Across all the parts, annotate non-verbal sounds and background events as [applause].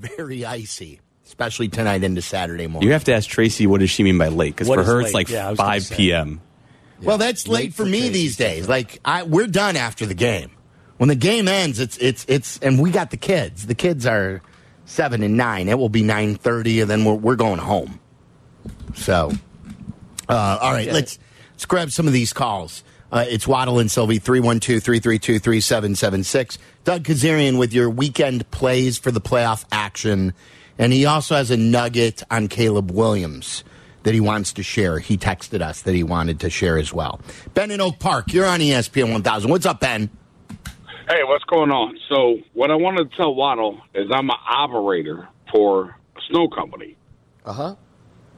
very icy, especially tonight into Saturday morning. You have to ask Tracy what does she mean by late? Because for her late? it's like Yeah, I was gonna 5 say. p.m. well, that's late, late for, for me Tracy these days. Like I, we're done after the game. When the game ends, it's it's it's, and we got the kids. The kids are seven and nine. It will be nine thirty, and then we're we're going home. So, uh, all right, get let's let's grab some of these calls. Uh, it's Waddle and Silvy, 312 332 3776. Doug Kezerian with your weekend plays for the playoff action. And he also has a nugget on Caleb Williams that he wants to share. He texted us that he wanted to share as well. Ben in Oak Park, you're on ESPN 1000. What's up, Ben? Hey, what's going on? So, what I wanted to tell Waddle is I'm an operator for a snow company. Uh huh.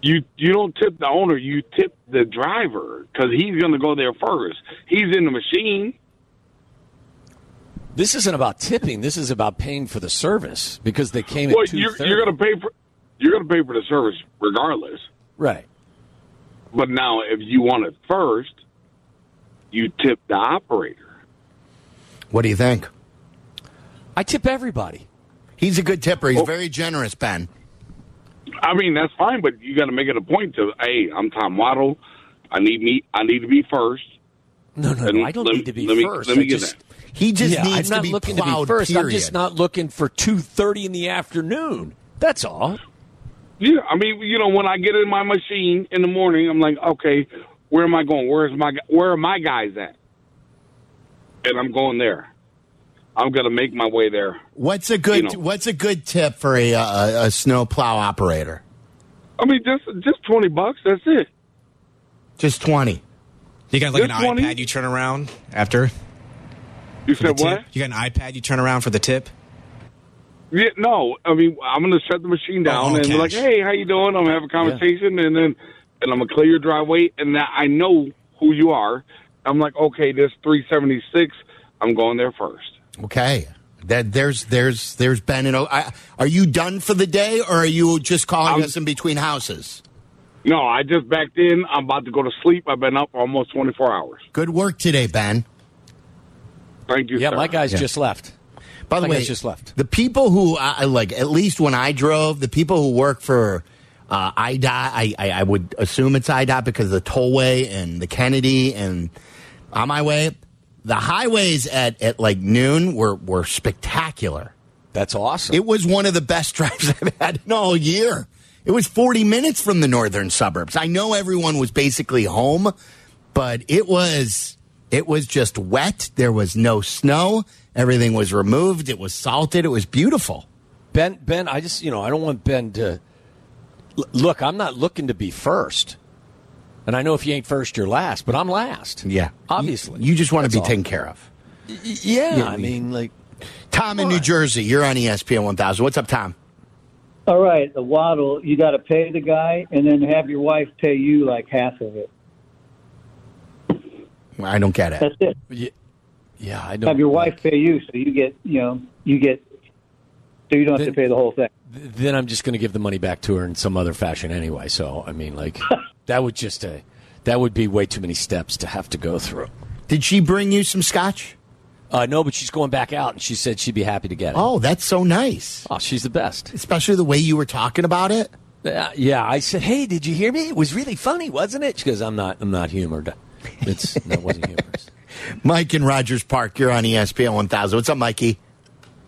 You you don't tip the owner, you tip the driver because he's going to go there first. He's in the machine. This isn't about tipping. This is about paying for the service because they came Well, at you're, you're going to pay for you're going to pay for the service regardless. right. But now, if you want it first, you tip the operator. What do you think? I tip everybody. He's a good tipper. He's Oh. very generous, Ben. I mean, that's fine, but you got to make it a point to, hey, I'm Tom Waddle. I need me. I need to be first. No, no, And no. I don't let- need to be let me- first. let me I get just, that. He just yeah, needs I'm not to be looking to be plowed, first. I'm just not looking for two thirty in the afternoon. That's all. Yeah, I mean, you know, when I get in my machine in the morning, I'm like, okay, where am I going? Where's my where are my guys at? And I'm going there. I'm gonna make my way there. What's a good You know. What's a good tip for a, a, a snow plow operator? I mean, just just twenty bucks. That's it. Just twenty. You got like an This one- iPad you turn around after? You said what? You got an iPad you turn around for the tip? Yeah, no. I mean, I'm gonna shut the machine oh, down Oh, and be like, hey, how you doing? I'm gonna have a conversation, and then and I'm gonna clear your driveway, and that I know who you are. I'm like, okay, this 376. I'm going there first. Okay. That there's there's there's Ben and O. I, are you done for the day, or are you just calling I'm- us in between houses? No, I just backed in. I'm about to go to sleep. I've been up almost 24 hours. Good work today, Ben. Thank you. Yeah, sir. my guys just left. By the My way, guys just left. The people who I I like, at least when I drove, the people who work for uh, IDOT, I, I, I would assume it's IDOT because of the tollway and the Kennedy and on my way, the highways at, at like noon were, were spectacular. That's awesome. It was one of the best [laughs] drives I've had in all year. It was 40 minutes from the northern suburbs. I know everyone was basically home, but it was it was just wet. There was no snow. Everything was removed. It was salted. It was beautiful. Ben, Ben, I just, you know, I don't want Ben to look. I'm not looking to be first, and I know if you ain't first, you're last. But I'm last. Yeah. obviously. You, you just want to be all. taken care of. Y- Yeah, Yeah, I mean, like, Tom in New Jersey, you're on ESPN 1000. What's up, Tom? All right, the waddle, you got to pay the guy and then have your wife pay you like half of it. I don't get it. That's it. yeah, yeah I don't. Have your wife pay you so you get, you know, you get, so you don't have to pay the whole thing. then I'm just going to give the money back to her in some other fashion anyway. So I mean, like, [laughs] that would just a that would be way too many steps to have to go through. Did she bring you some scotch? Uh, no, but she's going back out, and she said she'd be happy to get it. Oh, that's so nice. Oh, she's the best. Especially the way you were talking about it. Uh, yeah, I said, "Hey, did you hear me? It was really funny, wasn't it?" She goes, "I'm not. I'm not humored. It's that wasn't humorous." [laughs] Mike in Rogers Park, you're on ESPN 1000. What's up, Mikey?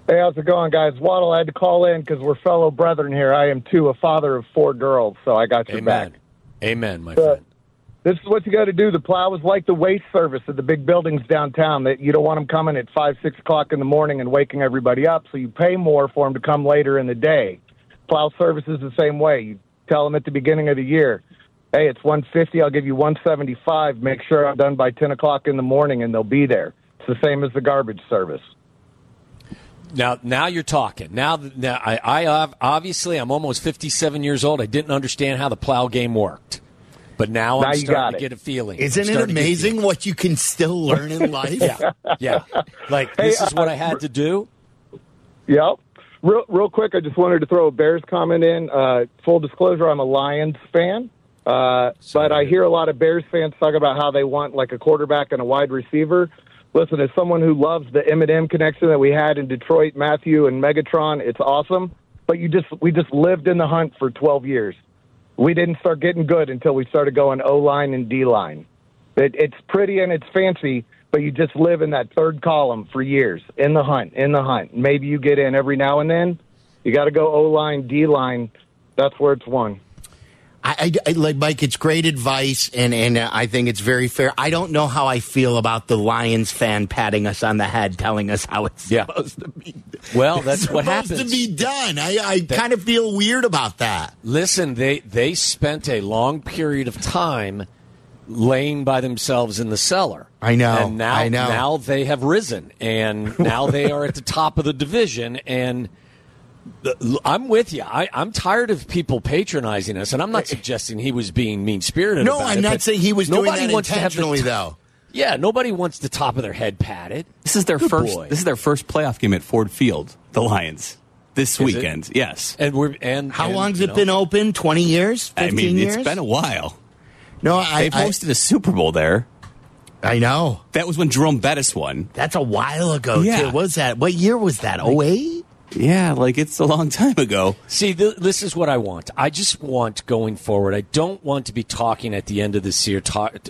Hey, how's it going, guys? Waddle, I had to call in because we're fellow brethren here. I am too a father of four girls, so I got your Amen. back. Amen, my Uh, friend. This is what you got to do. The plow is like the waste service at the big buildings downtown. That you don't want them coming at five, six o'clock in the morning and waking everybody up. So you pay more for them to come later in the day. Plow service is the same way. You tell them at the beginning of the year, "Hey, it's one fifty. I'll give you one seventy five. Make sure I'm done by ten o'clock in the morning, and they'll be there." It's the same as the garbage service. Now, now you're talking. Now, now I, I obviously I'm almost 57 years old. I didn't understand how the plow game worked, but now, Now I'm starting got to it. get a feeling. Isn't it starting to get a amazing what you can still learn in [laughs] life? Yeah, yeah. Like this is what I had to do. Yep. Real, real quick, I just wanted to throw a Bears comment in. Uh, full disclosure, I'm a Lions fan, uh, but I hear a lot of Bears fans talk about how they want like a quarterback and a wide receiver. Listen, as someone who loves the Eminem connection that we had in Detroit, Matthew and Megatron, it's awesome. but you just we just lived in the hunt for 12 years. We didn't start getting good until we started going O line and D line. It, it's pretty and it's fancy, but you just live in that third column for years in the hunt, in the hunt. Maybe you get in every now and then. You got to go O line, D line. That's where it's won. I, I, I- like Mike. It's great advice, and and uh, I think it's very fair. I don't know how I feel about the Lions fan patting us on the head, telling us how it's Yeah. supposed to be. Well, that's what happens. to be done. I, I kind of feel weird about that. Listen, they they spent a long period of time laying by themselves in the cellar. I know, And now I know. now they have risen and now they are at the top of the division and I'm with you. I, I'm tired of people patronizing us, and I'm not eh, eh. suggesting he was being mean spirited. No, about I'm it, not saying he was doing nobody that wants to have the intentionally, t- though. Yeah, nobody wants the top of their head patted. This is their Good first. boy. This is their first playoff game at Ford Field. The Lions this it? weekend. Yes. And we're and How and, long's it know, been open? Twenty years? I Fifteen mean, years? it's been a while. no, I, They've hosted a Super Bowl there. I know. That was when Jerome Bettis won. That's a while ago. Yeah. Too. What was that? What year was that? Oh eight. Yeah, like it's a long time ago. See, th- this is what I want. I just want going forward. I don't want to be talking at the end of this year,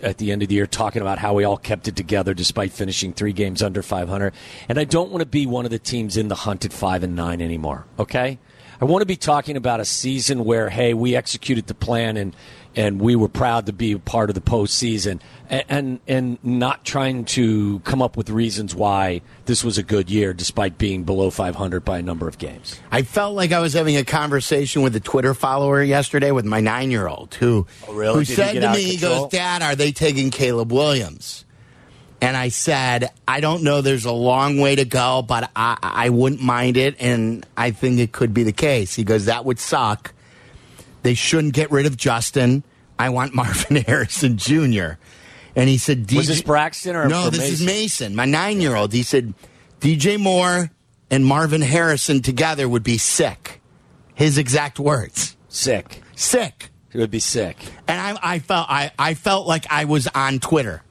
at the end of the year, talking about how we all kept it together despite finishing three games under 500. And I don't want to be one of the teams in the hunt at five and nine anymore. Okay, I want to be talking about a season where, hey, we executed the plan and and we were proud to be a part of the postseason, and and, and not trying to come up with reasons why this was a good year despite being below 500 by a number of games. I felt like I was having a conversation with a Twitter follower yesterday with my nine year old who, Oh, really? who Did said to me, he goes, Dad, are they taking Caleb Williams? And I said, I don't know. There's a long way to go, but I, I wouldn't mind it. And I think it could be the case. He goes, That would suck. They shouldn't get rid of Justin. I want [laughs] Marvin Harrison Jr. And he said, Was DJ this Braxton or no? this is Mason? Mason, my nine-year-old. He said, DJ Moore and Marvin Harrison together would be sick. His exact words: Sick. sick. It would be sick. And I, I felt, I, I felt like I was on Twitter.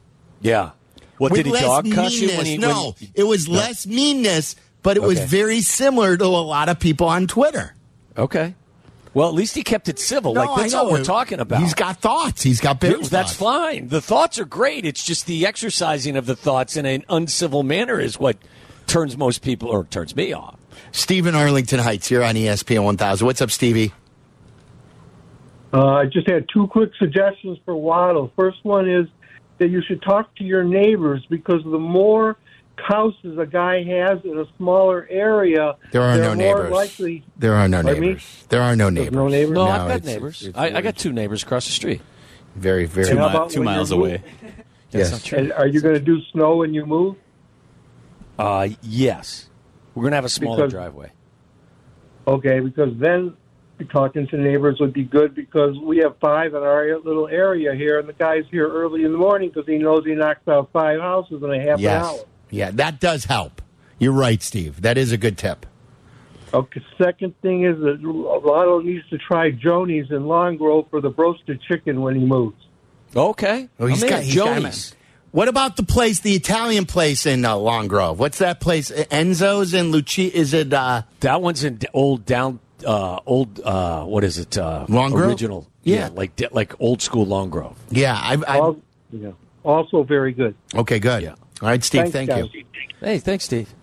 Yeah. What With did he dog cuss you when he? no, when- it was less meanness, but it was very similar to a lot of people on Twitter. okay. Well, at least he kept it civil. No, like that's all we're talking about. He's got thoughts. He's got big. Yeah, That's fine. The thoughts are great. It's just the exercising of the thoughts in an uncivil manner is what turns most people or turns me off. Stephen Arlington Heights here on ESPN 1000. What's up, Stevie? Uh, I just had two quick suggestions for Waddle. First one is that you should talk to your neighbors because the more houses a guy has in a smaller area, There are they're no more neighbors. likely. There are no Pardon me? neighbors. There are no neighbors. no neighbors? No, No, I've got it's- neighbors. it's I, I got two neighbors across the street. Very, very. And how Mi- two miles away. That's Yes. And are you going to do snow when you move? Uh, yes. We're gonna have a smaller Because- driveway. Okay, because then talking to neighbors would be good because we have five in our little area here, and the guy's here early in the morning because he knows he knocks out five houses in a half an hour. Yeah, that does help. You're right, Steve. That is a good tip. Okay. Second thing is that Lotto needs to try Joni's in Long Grove for the roasted chicken when he moves. Okay. Oh, he's I'm got, he's got him. Joni's. What about the place, the Italian place in uh, Long Grove? What's that place? Enzo's in Lucia? Is it? Uh, That one's in old down, uh, old. Uh, what is it? Uh, Long Grove? Original. Yeah. like di- like old school Long Grove. yeah, I, I, Al- yeah. Also very good. okay, good. Yeah. All right, Steve. Thanks, thank guys. you. Hey, thanks, Steve.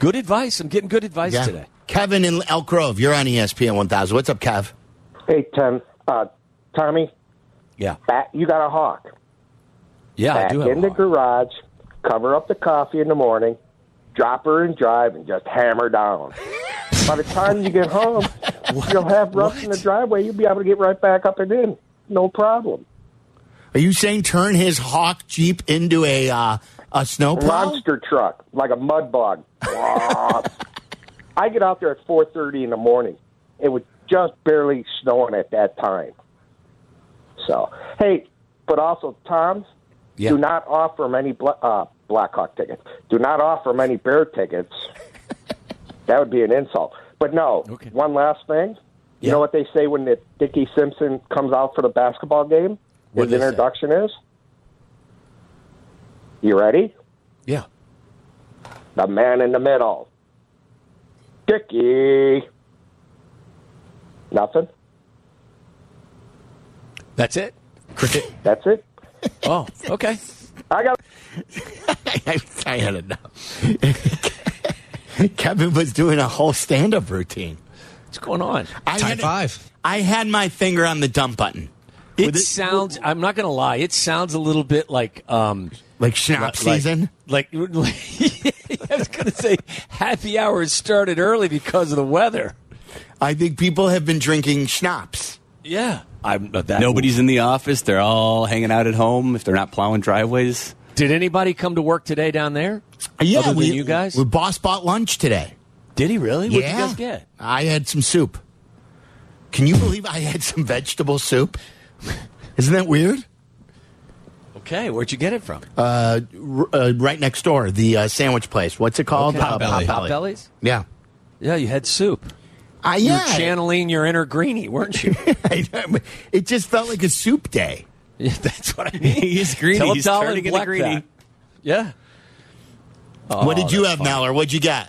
Good advice. I'm getting good advice Yeah. today. Kevin in Elk Grove, you're on ESPN 1000. What's up, Kev? Hey, Tim. Uh, Tommy, Yeah, back, you got a hawk. yeah, I do have. in a the hawk. garage, cover up the coffee in the morning, drop her and drive, and just hammer down. [laughs] By the time you get home, you'll have rust in the driveway. You'll be able to get right back up and in. No problem. Are you saying turn his Hawk Jeep into a uh, a snowplow? Monster truck, like a mud bog. [laughs] I get out there at 4.30 in the morning. It was just barely snowing at that time. So, hey, but also, Tom's, do not offer many Bla- uh, Blackhawk tickets. Do not offer many Bear tickets. [laughs] that would be an insult. But no, Okay. one last thing. You know what they say when the Dickie Simpson comes out for the basketball game? What'd His they say? introduction is. You ready? Yeah. The man in the middle. Dickie. Nothing. That's it. Cricket. That's it. [laughs] Oh, okay. I got. I, [laughs] I had enough. [laughs] Kevin was doing a whole stand-up routine. What's going on? I Time had, five. I had my finger on the dump button. It it- sounds. I'm not going to lie. It sounds a little bit like um, Like schnapps like- season. Like, [laughs] like I was going to say, happy hour has started early because of the weather. I think people have been drinking schnapps. Yeah, I'm uh, that. Nobody's in the office. They're all hanging out at home if they're not plowing driveways. Did anybody come to work today down there? Yeah, Other than we, you guys? We boss bought lunch today. Did he really? What'd yeah, you guys get? I had some soup. Can you believe I had some vegetable soup? [laughs] Isn't that weird? Okay, where'd you get it from? Uh, r- uh, right next door, the uh, sandwich place. What's it called? Okay. Uh, Potbelly. Pot bellies. Yeah. Yeah, you had soup. Uh, You yeah. were channeling your inner greenie, weren't you? [laughs] it just felt like a soup day. yeah, [laughs] that's what I mean. He's greedy. Tell He's turning into greedy. that. Yeah. what did you have, fun. Mallory? What'd you get?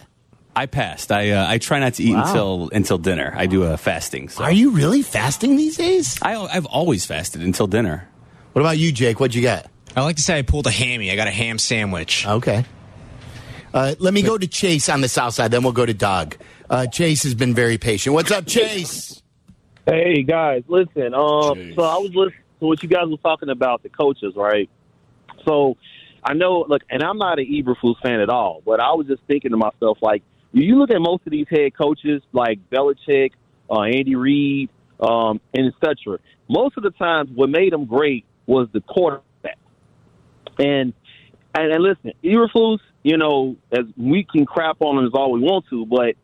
I passed. I uh, I try not to eat Wow. until until dinner. I do a fasting. So Are you really fasting these days? I, I've always fasted until dinner. What about you, Jake? What'd you get? I like to say I pulled a hammy. I got a ham sandwich. Okay. Uh, let me go to Chase on the south side, then we'll go to Doug. Uh, Chase has been very patient. What's up, Chase? Hey guys, listen. Um, so I was listening to what you guys were talking about the coaches, right? So I know, look, and I'm not an Eberflus fan at all, but I was just thinking to myself, like, you look at most of these head coaches, like Belichick, uh, Andy Reid, um, and etc. Most of the times, what made them great was the quarterback. And and, and listen, Eberflus, you know, as we can crap on him as all we want to, but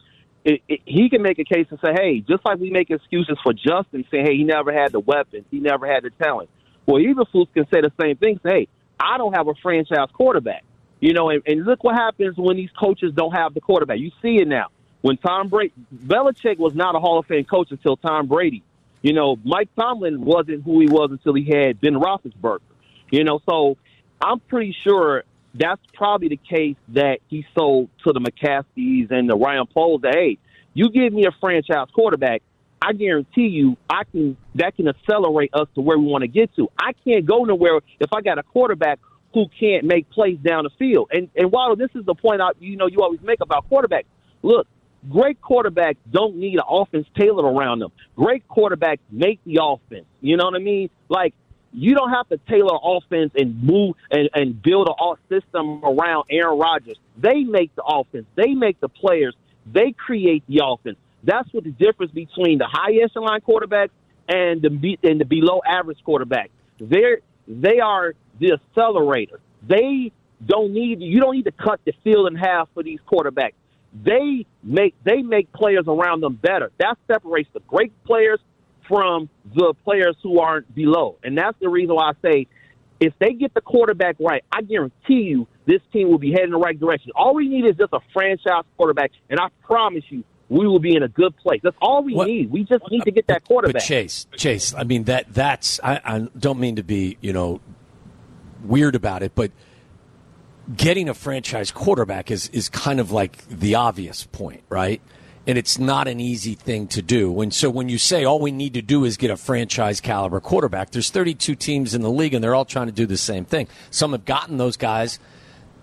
it, it, he can make a case and say, hey, just like we make excuses for Justin, saying, hey, he never had the weapons, he never had the talent. Well, Eberflus can say the same thing. Say, hey, I don't have a franchise quarterback. You know, and, and look what happens when these coaches don't have the quarterback. You see it now. When Tom Brady, Belichick was not a Hall of Fame coach until Tom Brady. You know, Mike Tomlin wasn't who he was until he had Ben Roethlisberger. You know, so I'm pretty sure that's probably the case that he sold to the McCaskies and the Ryan Poles that hey, you give me a franchise quarterback, I guarantee you I can that can accelerate us to where we want to get to. I can't go nowhere if I got a quarterback who can't make plays down the field. And and while this is the point I you know you always make about quarterbacks. Look, great quarterbacks don't need an offense tailored around them. Great quarterbacks make the offense. You know what I mean? Like you don't have to tailor offense and move and, and build a off system around Aaron Rodgers. They make the offense. They make the players. They create the offense. That's what the difference between the high echelon quarterbacks and the and the below average quarterbacks. They're they are the accelerator. They don't need you don't need to cut the field in half for these quarterbacks. They make they make players around them better. That separates the great players from the players who aren't below. And that's the reason why I say if they get the quarterback right, I guarantee you this team will be heading in the right direction. All we need is just a franchise quarterback, and I promise you we will be in a good place. That's all we What- need. We just need to get that quarterback. But Chase, Chase, I mean that that's I, I don't mean to be you know weird about it, but getting a franchise quarterback is is kind of like the obvious point, right? And it's not an easy thing to do. And so when you say all we need to do is get a franchise caliber quarterback, there's 32 teams in the league and they're all trying to do the same thing. Some have gotten those guys,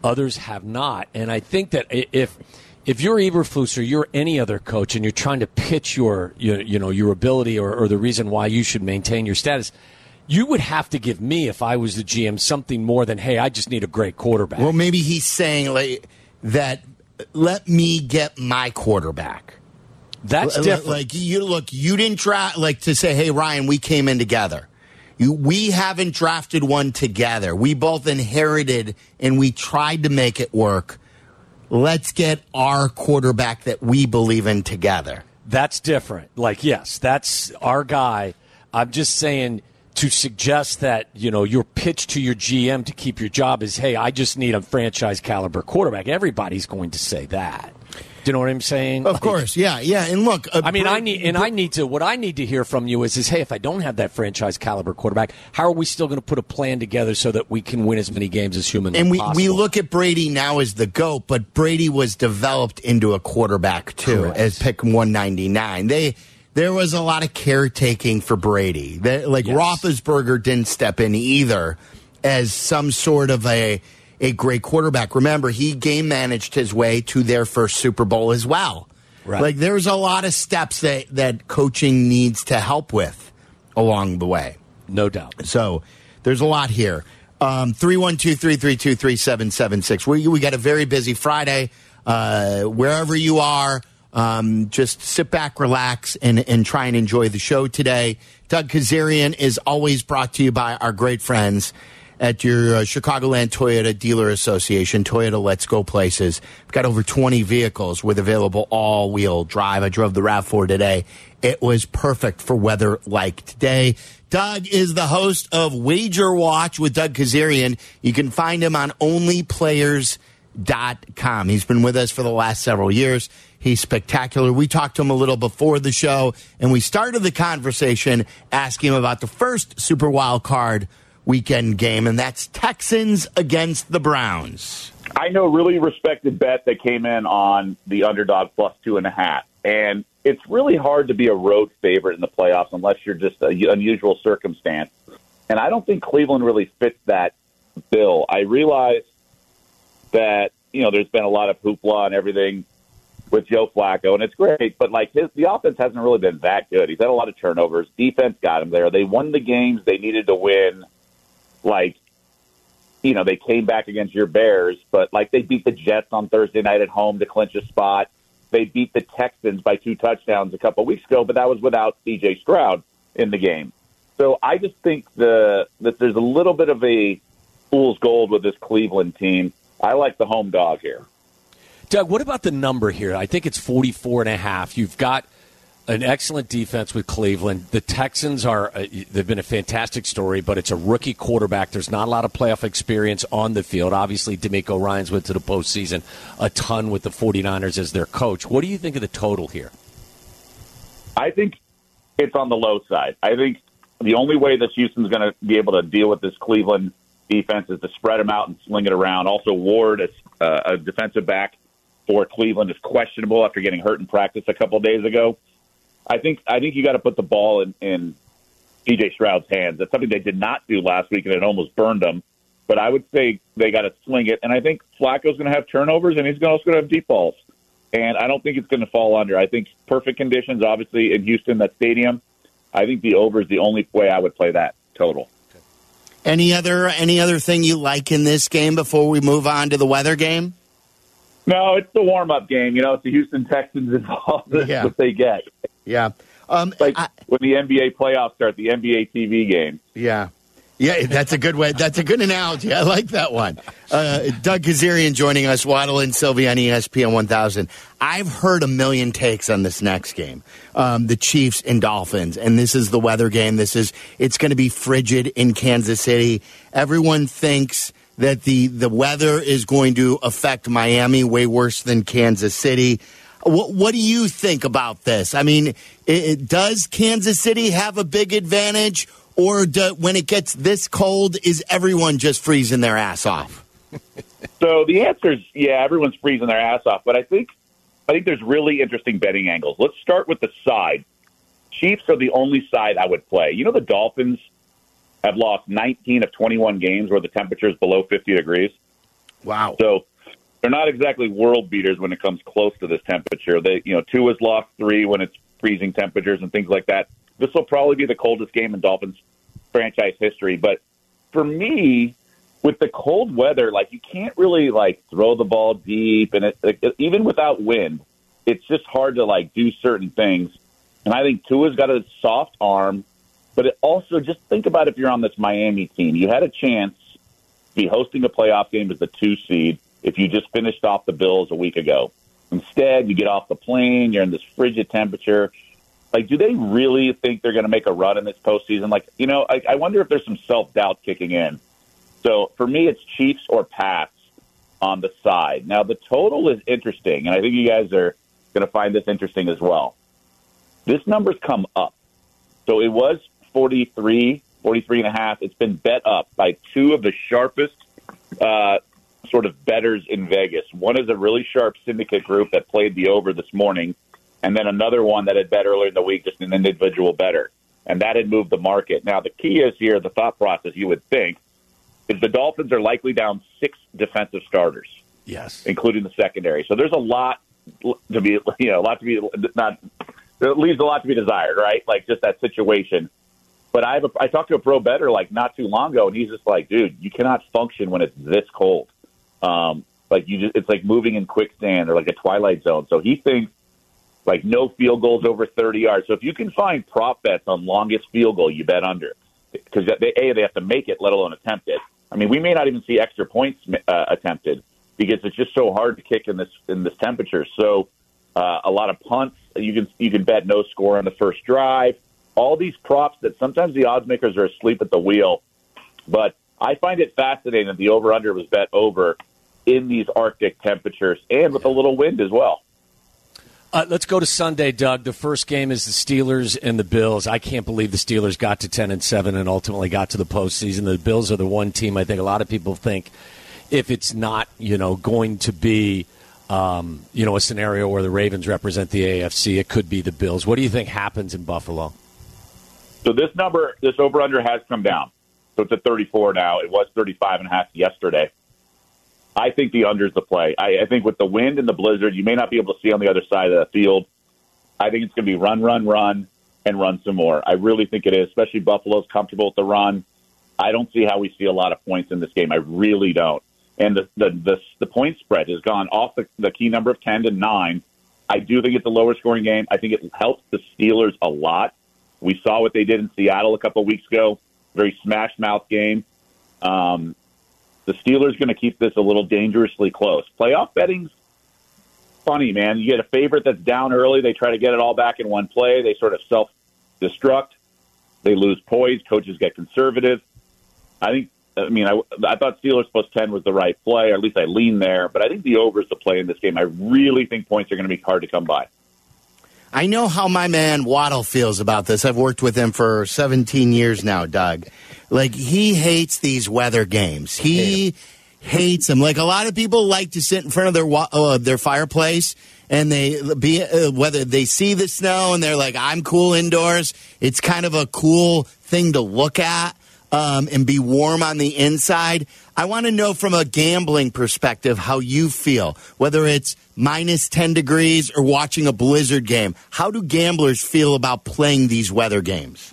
others have not. And I think that if if you're Eberflus or you're any other coach and you're trying to pitch your you, you know your ability or, or the reason why you should maintain your status, you would have to give me if I was the GM something more than hey I just need a great quarterback. Well, maybe he's saying like that. Let me get my quarterback. That's L- different. Like you look, you didn't draft like to say, "Hey, Ryan, we came in together." You, we haven't drafted one together. We both inherited, and we tried to make it work. Let's get our quarterback that we believe in together. That's different. Like, yes, that's our guy. I'm just saying to suggest that, you know, your pitch to your GM to keep your job is, hey, I just need a franchise caliber quarterback. Everybody's going to say that. Do you know what I'm saying? Of Like, course, yeah, yeah. And look, uh, I mean, I need, and I need to. What I need to hear from you is, is hey, if I don't have that franchise caliber quarterback, how are we still going to put a plan together so that we can win as many games as humanly and we, possible? we look at Brady now as the GOAT, but Brady was developed into a quarterback too, Correct. as pick 199. They there was a lot of caretaking for Brady. That, like Yes. Roethlisberger didn't step in either as some sort of a a great quarterback. Remember, he game managed his way to their first Super Bowl as well. Right. Like there's a lot of steps that that coaching needs to help with along the way. No doubt. So there's a lot here. Um, 312-332-3776. We, we got a very busy Friday. Uh, wherever you are, um, just sit back, relax, and, and try and enjoy the show today. Doug Kezerian is always brought to you by our great friends at your uh, Chicagoland Toyota Dealer Association, Toyota Let's Go Places. We've got over 20 vehicles with available all wheel drive. I drove the RAV4 today. It was perfect for weather like today. Doug is the host of Wager Watch with Doug Kezerian. You can find him on onlyplayers.com. He's been with us for the last several years. He's spectacular. We talked to him a little before the show, and we started the conversation asking him about the first Super Wild Card weekend game, and that's Texans against the Browns. I know really respected bet that came in on the underdog plus two and a half. And it's really hard to be a road favorite in the playoffs unless you're just an unusual circumstance. And I don't think Cleveland really fits that bill. I realize that, you know, there's been a lot of hoopla and everything with Joe Flacco, and it's great, but like his the offense hasn't really been that good. He's had a lot of turnovers. Defense got him there. They won the games they needed to win. Like you know, they came back against your Bears, but like they beat the Jets on Thursday night at home to clinch a spot. They beat the Texans by two touchdowns a couple weeks ago, but that was without CJ Stroud in the game. So I just think the that there's a little bit of a fool's gold with this Cleveland team. I like the home dog here. Doug, what about the number here? I think it's 44 and a half. You've got an excellent defense with Cleveland. The Texans are uh, they've been a fantastic story, but it's a rookie quarterback. There's not a lot of playoff experience on the field. Obviously, DeMeco Ryans went to the postseason a ton with the 49ers as their coach. What do you think of the total here? I think it's on the low side. I think the only way that Houston's going to be able to deal with this Cleveland defense is to spread them out and sling it around. Also, Ward, a, uh, a defensive back for Cleveland, is questionable after getting hurt in practice a couple days ago. I think I think you got to put the ball in, in DJ Stroud's hands. That's something they did not do last week, and it almost burned them. But I would say they got to sling it, and I think Flacco's going to have turnovers, and he's also going to have deep balls. And I don't think it's going to fall under. I think perfect conditions, obviously in Houston, that stadium. I think the over is the only way I would play that total. Any other any other thing you like in this game before we move on to the weather game? No, it's the warm up game. You know, it's the Houston Texans involved. That's Yeah. what they get. Yeah. Um, Like when the NBA playoffs start, the NBA TV game. Yeah. Yeah, that's a good way. That's a good analogy. I like that one. Uh, Doug Kezerian joining us, Waddle and Sylvia on ESPN 1000. I've heard a million takes on this next game, um, the Chiefs and Dolphins, and this is the weather game. This is it's going to be frigid in Kansas City. Everyone thinks that the the weather is going to affect Miami way worse than Kansas City. What, what do you think about this? I mean, it, it- does Kansas City have a big advantage, or do, when it gets this cold, is everyone just freezing their ass off? [laughs] So the answer is yeah, everyone's freezing their ass off, but I think I think there's really interesting betting angles. Let's start with the side. Chiefs are the only side I would play. You know the Dolphins have lost 19 of 21 games where the temperature is below 50 degrees. Wow. So they're not exactly world beaters when it comes close to this temperature. They, you know, Tua has lost three when it's freezing temperatures and things like that. This will probably be the coldest game in Dolphins franchise history. But for me, with the cold weather, like you can't really like throw the ball deep, and it, like, even without wind, it's just hard to like do certain things. And I think Tua's got a soft arm, but it also just think about if you're on this Miami team, you had a chance to be hosting a playoff game as the two seed if you just finished off the Bills a week ago. Instead, you get off the plane, you're in this frigid temperature. Like, do they really think they're going to make a run in this postseason? Like, you know, I, I wonder if there's some self doubt kicking in. So for me, it's Chiefs or Pats on the side. Now, the total is interesting, and I think you guys are going to find this interesting as well. This number's come up. So it was 43, 43 and a half. It's been bet up by two of the sharpest uh, sort of betters in Vegas. One is a really sharp syndicate group that played the over this morning, and then another one that had bet earlier in the week, just an individual better, and that had moved the market. Now the key is here, the thought process you would think is the Dolphins are likely down six defensive starters, Yes. including the secondary. So there's a lot to be, you know, a lot to be not. It leaves a lot to be desired, right? Like just that situation. But I have a, I talked to a pro better like not too long ago, and he's just like, dude, you cannot function when it's this cold. Um, like you just, it's like moving in quicksand or like a twilight zone. So he thinks like no field goals over 30 yards. So if you can find prop bets on longest field goal, you bet under because they a they have to make it, let alone attempt it. I mean, we may not even see extra points uh, attempted because it's just so hard to kick in this in this temperature. So uh, a lot of punts. You can you can bet no score on the first drive. All these props that sometimes the odds makers are asleep at the wheel. But I find it fascinating that the over under was bet over in these Arctic temperatures and with a little wind as well. Uh, let's go to Sunday, Doug. The first game is the Steelers and the Bills. I can't believe the Steelers got to ten and seven and ultimately got to the postseason. The Bills are the one team I think a lot of people think if it's not you know going to be um, you know a scenario where the Ravens represent the AFC, it could be the Bills. What do you think happens in Buffalo? So this number, this over under has come down. So it's at 34 now. It was 35 and a half yesterday. I think the under is the play. I, I think with the wind and the blizzard, you may not be able to see on the other side of the field. I think it's going to be run, run, run, and run some more. I really think it is, especially Buffalo's comfortable with the run. I don't see how we see a lot of points in this game. I really don't. And the the the, the point spread has gone off the, the key number of 10 to 9. I do think it's a lower scoring game. I think it helps the Steelers a lot. We saw what they did in Seattle a couple weeks ago. Very smash mouth game. Um, the Steelers going to keep this a little dangerously close. Playoff betting's funny, man. You get a favorite that's down early. They try to get it all back in one play. They sort of self destruct. They lose poise. Coaches get conservative. I think. I mean, I, I thought Steelers plus ten was the right play, or at least I lean there. But I think the over is the play in this game. I really think points are going to be hard to come by. I know how my man Waddle feels about this. I've worked with him for 17 years now, Doug. Like, he hates these weather games. He hates them. Like, a lot of people like to sit in front of their, wa- uh, their fireplace and they be, uh, whether they see the snow and they're like, I'm cool indoors. It's kind of a cool thing to look at. Um, and be warm on the inside. I want to know from a gambling perspective how you feel, whether it's minus 10 degrees or watching a blizzard game. How do gamblers feel about playing these weather games?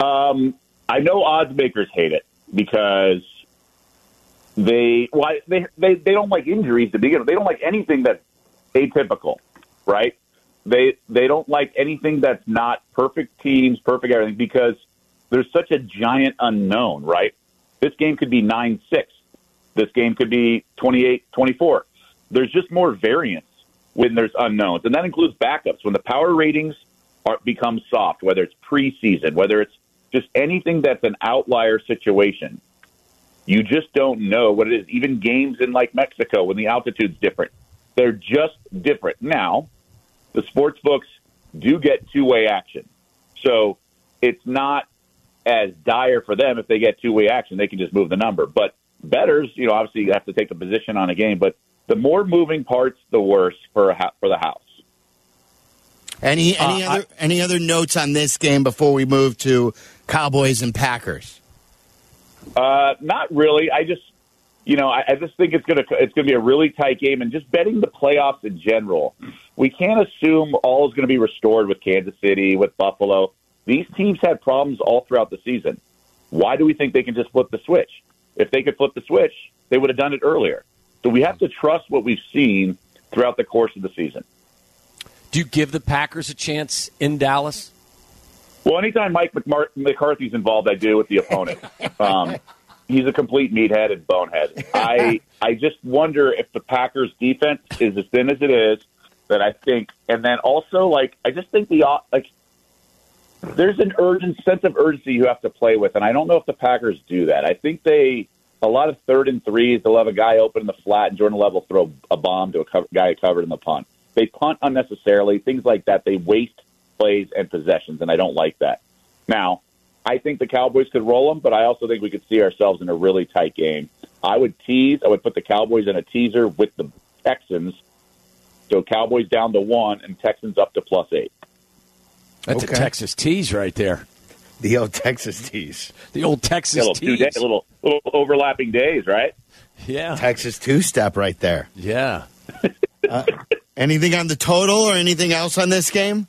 Um, I know odds makers hate it because they why they, they they don't like injuries to begin with. They don't like anything that's atypical, right? They they don't like anything that's not perfect teams, perfect everything because there's such a giant unknown, right? This game could be 9 6. This game could be 28 24. There's just more variance when there's unknowns. And that includes backups. When the power ratings are, become soft, whether it's preseason, whether it's just anything that's an outlier situation, you just don't know what it is. Even games in like Mexico when the altitude's different, they're just different. Now, the sports books do get two way action. So it's not as dire for them if they get two way action. They can just move the number. But betters, you know, obviously you have to take a position on a game. But the more moving parts, the worse for a, for the house. Any any Uh, other any other notes on this game before we move to Cowboys and Packers? Uh, not really. I just, you know, I, I just think it's gonna it's gonna be a really tight game, and just betting the playoffs in general, we can't assume all is going to be restored with Kansas City, with Buffalo. These teams had problems all throughout the season. Why do we think they can just flip the switch? If they could flip the switch, they would have done it earlier. So we have to trust what we've seen throughout the course of the season. Do you give the Packers a chance in Dallas? Well, anytime Mike McMar- McCarthy's involved, I do with the opponent. [laughs] Um, he's a complete meathead and bonehead. I I just wonder if the Packers' defense is as thin as it is. That I think, and then also like I just think the like there's an urgent sense of urgency you have to play with, and I don't know if the Packers do that. I think they a lot of third and threes. They'll have a guy open in the flat, and Jordan Love will throw a bomb to a cover, guy covered in the punt. They punt unnecessarily, things like that. They waste plays and possessions, and I don't like that. Now, I think the Cowboys could roll them, but I also think we could see ourselves in a really tight game. I would tease. I would put the Cowboys in a teaser with the Texans, So Cowboys down to one and Texans up to plus eight. That's Okay. a Texas tease right there. The old [laughs] Texas tease. The old Texas Yeah, little two tease. day, little little overlapping days, right? Yeah. Texas two step right there. Yeah. [laughs] Anything on the total or anything else on this game?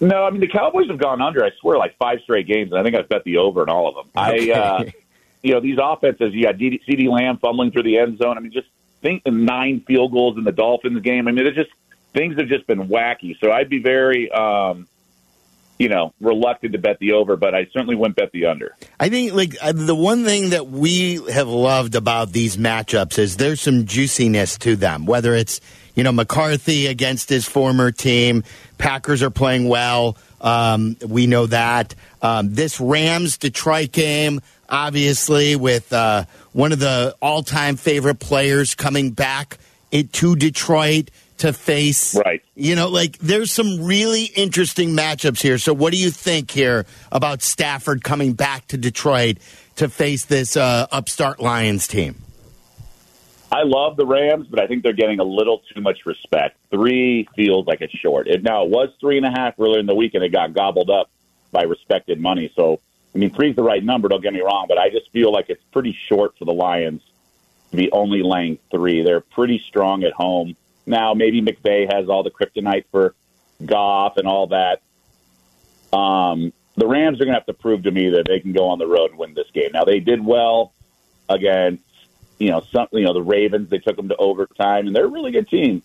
No, I mean the Cowboys have gone under. I swear, like five straight games. and I think I've bet the over in all of them. Okay. I, uh, you know, these offenses. You got CeeDee Lamb fumbling through the end zone. I mean, just think the nine field goals in the Dolphins game. I mean, it's just things have just been wacky. So I'd be very, um, you know, reluctant to bet the over, but I certainly wouldn't bet the under. I think like uh, the one thing that we have loved about these matchups is there's some juiciness to them. Whether it's you know McCarthy against his former team, Packers are playing well. Um, we know that um, this Rams Detroit game, obviously with uh, one of the all-time favorite players coming back it, to Detroit to face Right. You know, like there's some really interesting matchups here. So, what do you think here about Stafford coming back to Detroit to face this uh, upstart Lions team? I love the Rams, but I think they're getting a little too much respect. Three feels like it's short. It, now it was three and a half earlier in the week, and it got gobbled up by respected money. So, I mean, three's the right number. Don't get me wrong, but I just feel like it's pretty short for the Lions to be only laying three. They're pretty strong at home. Now, maybe McVay has all the kryptonite for Goff and all that. Um, the Rams are going to have to prove to me that they can go on the road and win this game. Now, they did well against you know, some, you know, the Ravens, they took them to overtime, and they're a really good team.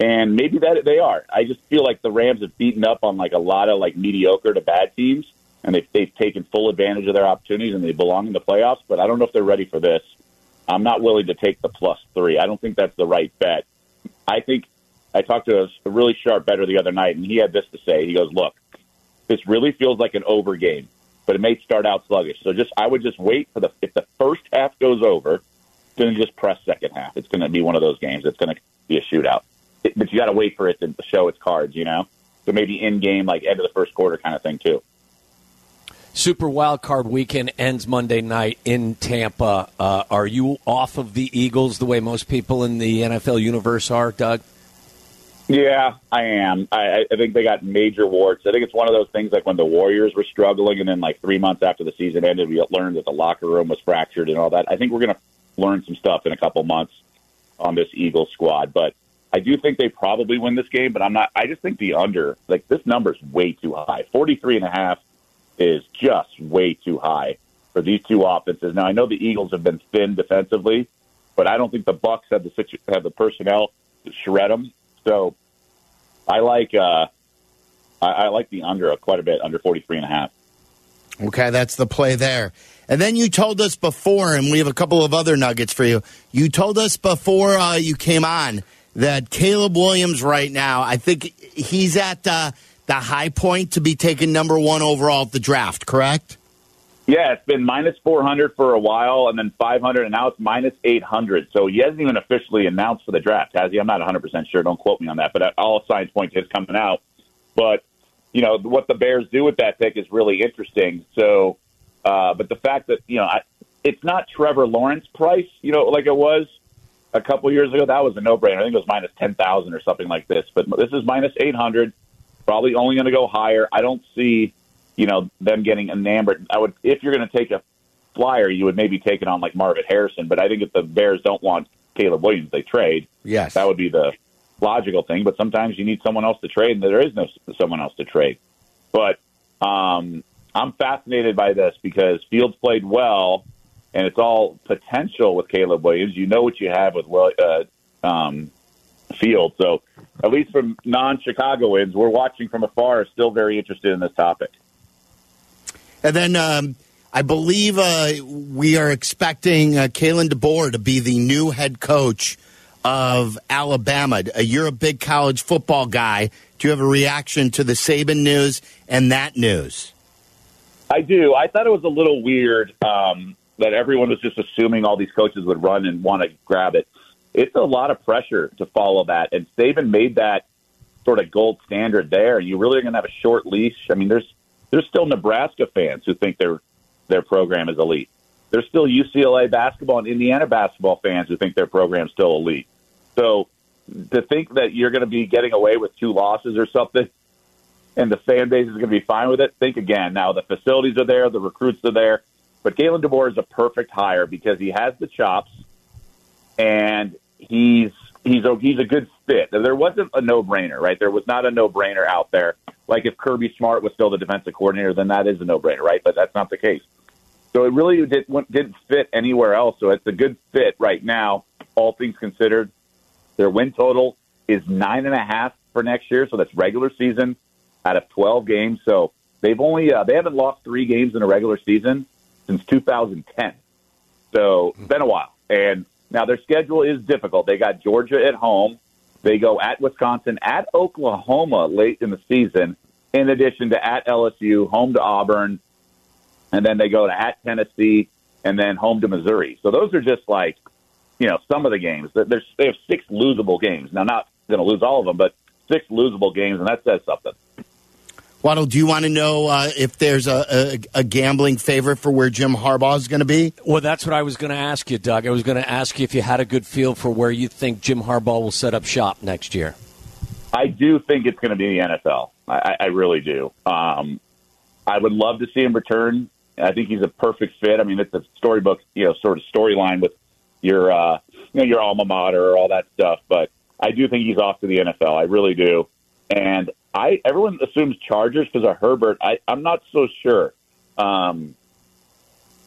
And maybe that they are. I just feel like the Rams have beaten up on like a lot of like mediocre to bad teams, and they've, they've taken full advantage of their opportunities, and they belong in the playoffs. But I don't know if they're ready for this. I'm not willing to take the plus three. I don't think that's the right bet. I think I talked to a, really sharp better the other night, and he had this to say. He goes, "Look, this really feels like an over game, but it may start out sluggish. So just I would just wait for the if the first half goes over." then just press second half. It's going to be one of those games. It's going to be a shootout. But you got to wait for it to show its cards, you know? So maybe in game, like end of the first quarter kind of thing, too. Super Wild Card Weekend ends Monday night in Tampa. Uh, are you off of the Eagles the way most people in the NFL universe are, Doug? Yeah, I am. I, I think they got major warts. I think it's one of those things like when the Warriors were struggling, and then like three months after the season ended, we learned that the locker room was fractured and all that. I think we're going to learn some stuff in a couple months on this Eagles squad. But I do think they probably win this game, but I'm not I just think the under, like this number's way too high. 43 and a half is just way too high for these two offenses. Now I know the Eagles have been thin defensively, but I don't think the Bucs have the situ- have the personnel to shred them. So I like uh I, I like the under quite a bit, under 43 and a half. Okay, that's the play there. And then you told us before, and we have a couple of other nuggets for you. You told us before uh, you came on that Caleb Williams right now, I think he's at uh, the high point to be taken number one overall at the draft, correct? Yeah, it's been minus 400 for a while and then 500, and now it's minus 800. So he hasn't even officially announced for the draft, has he? I'm not 100% sure. Don't quote me on that. But all signs point to his coming out. But, you know, what the Bears do with that pick is really interesting. So, uh, but the fact that, you know, I, it's not Trevor Lawrence price, you know, like it was a couple years ago. That was a no brainer. I think it was minus 10,000 or something like this. But this is minus 800, probably only going to go higher. I don't see you know, them getting enamored. I would, if you're going to take a flyer, you would maybe take it on like Marvin Harrison. But I think if the Bears don't want Caleb Williams, they trade. Yes, that would be the logical thing. But sometimes you need someone else to trade, and there is no someone else to trade. But um, I'm fascinated by this because Fields played well, and it's all potential with Caleb Williams. You know what you have with Will, uh, um, Fields. So at least from non-Chicagoans, we're watching from afar, still very interested in this topic. And then um, I believe uh, we are expecting uh, Kalen DeBoer to be the new head coach of Alabama. Uh, you're a big college football guy. Do you have a reaction to the Saban news and that news? I do. I thought it was a little weird um, that everyone was just assuming all these coaches would run and want to grab it. It's a lot of pressure to follow that, and Saban made that sort of gold standard there. You really are going to have a short leash. I mean, there's there's still Nebraska fans who think their their program is elite. There's still UCLA basketball and Indiana basketball fans who think their program's still elite. So to think that you're going to be getting away with two losses or something, [laughs] and the fan base is going to be fine with it, think again. Now the facilities are there, the recruits are there, but Kalen DeBoer is a perfect hire because he has the chops, and he's he's a, he's a good fit. There wasn't a no brainer, right? There was not a no brainer out there. Like if Kirby Smart was still the defensive coordinator, then that is a no brainer, right? But that's not the case. So it really did, didn't fit anywhere else. So it's a good fit right now, all things considered. Their win total is nine and a half for next year, so that's regular season out of twelve games. So they've only uh, they haven't lost three games in a regular season since 2010. So it's been a while, and now their schedule is difficult. They got Georgia at home. They go at Wisconsin, at Oklahoma late in the season, in addition to at LSU, home to Auburn, and then they go to at Tennessee, and then home to Missouri. So those are just like, you know, some of the games. There's, they have six losable games. Now, not going to lose all of them, but six losable games, and that says something. Waddle, do you want to know uh, if there's a, a, a, gambling favorite for where Jim Harbaugh is going to be? Well, that's what I was going to ask you, Doug. I was going to ask you if you had a good feel for where you think Jim Harbaugh will set up shop next year. I do think it's going to be the NFL. I, I really do. Um, I would love to see him return. I think he's a perfect fit. I mean, it's a storybook, you know, sort of storyline with your, uh, you know, your alma mater, or all that stuff. But I do think he's off to the NFL. I really do. And I everyone assumes Chargers because of Herbert. I, I'm not so sure. Um,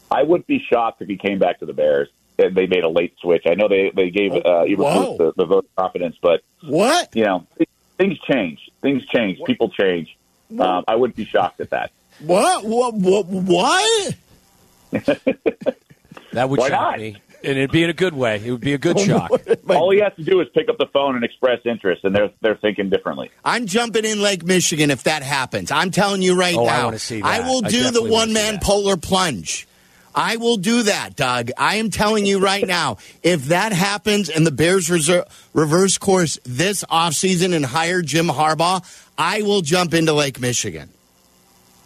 I would be shocked if he came back to the Bears. And They made a late switch. I know they they gave uh, Eberflus the, the vote of confidence, but what you know, things change. Things change. What? People change. Um, I wouldn't be shocked at that. What? What? What? What? [laughs] that would Why shock not? me and it'd be in a good way. It would be a good oh, shock. All he has to do is pick up the phone and express interest, and they're they're thinking differently. I'm jumping in Lake Michigan if that happens. I'm telling you right oh, now. I want to see that. I will do I the one man polar plunge. I will do that, Doug. I am telling you right now, if that happens and the Bears reser- reverse course this offseason and hire Jim Harbaugh, I will jump into Lake Michigan.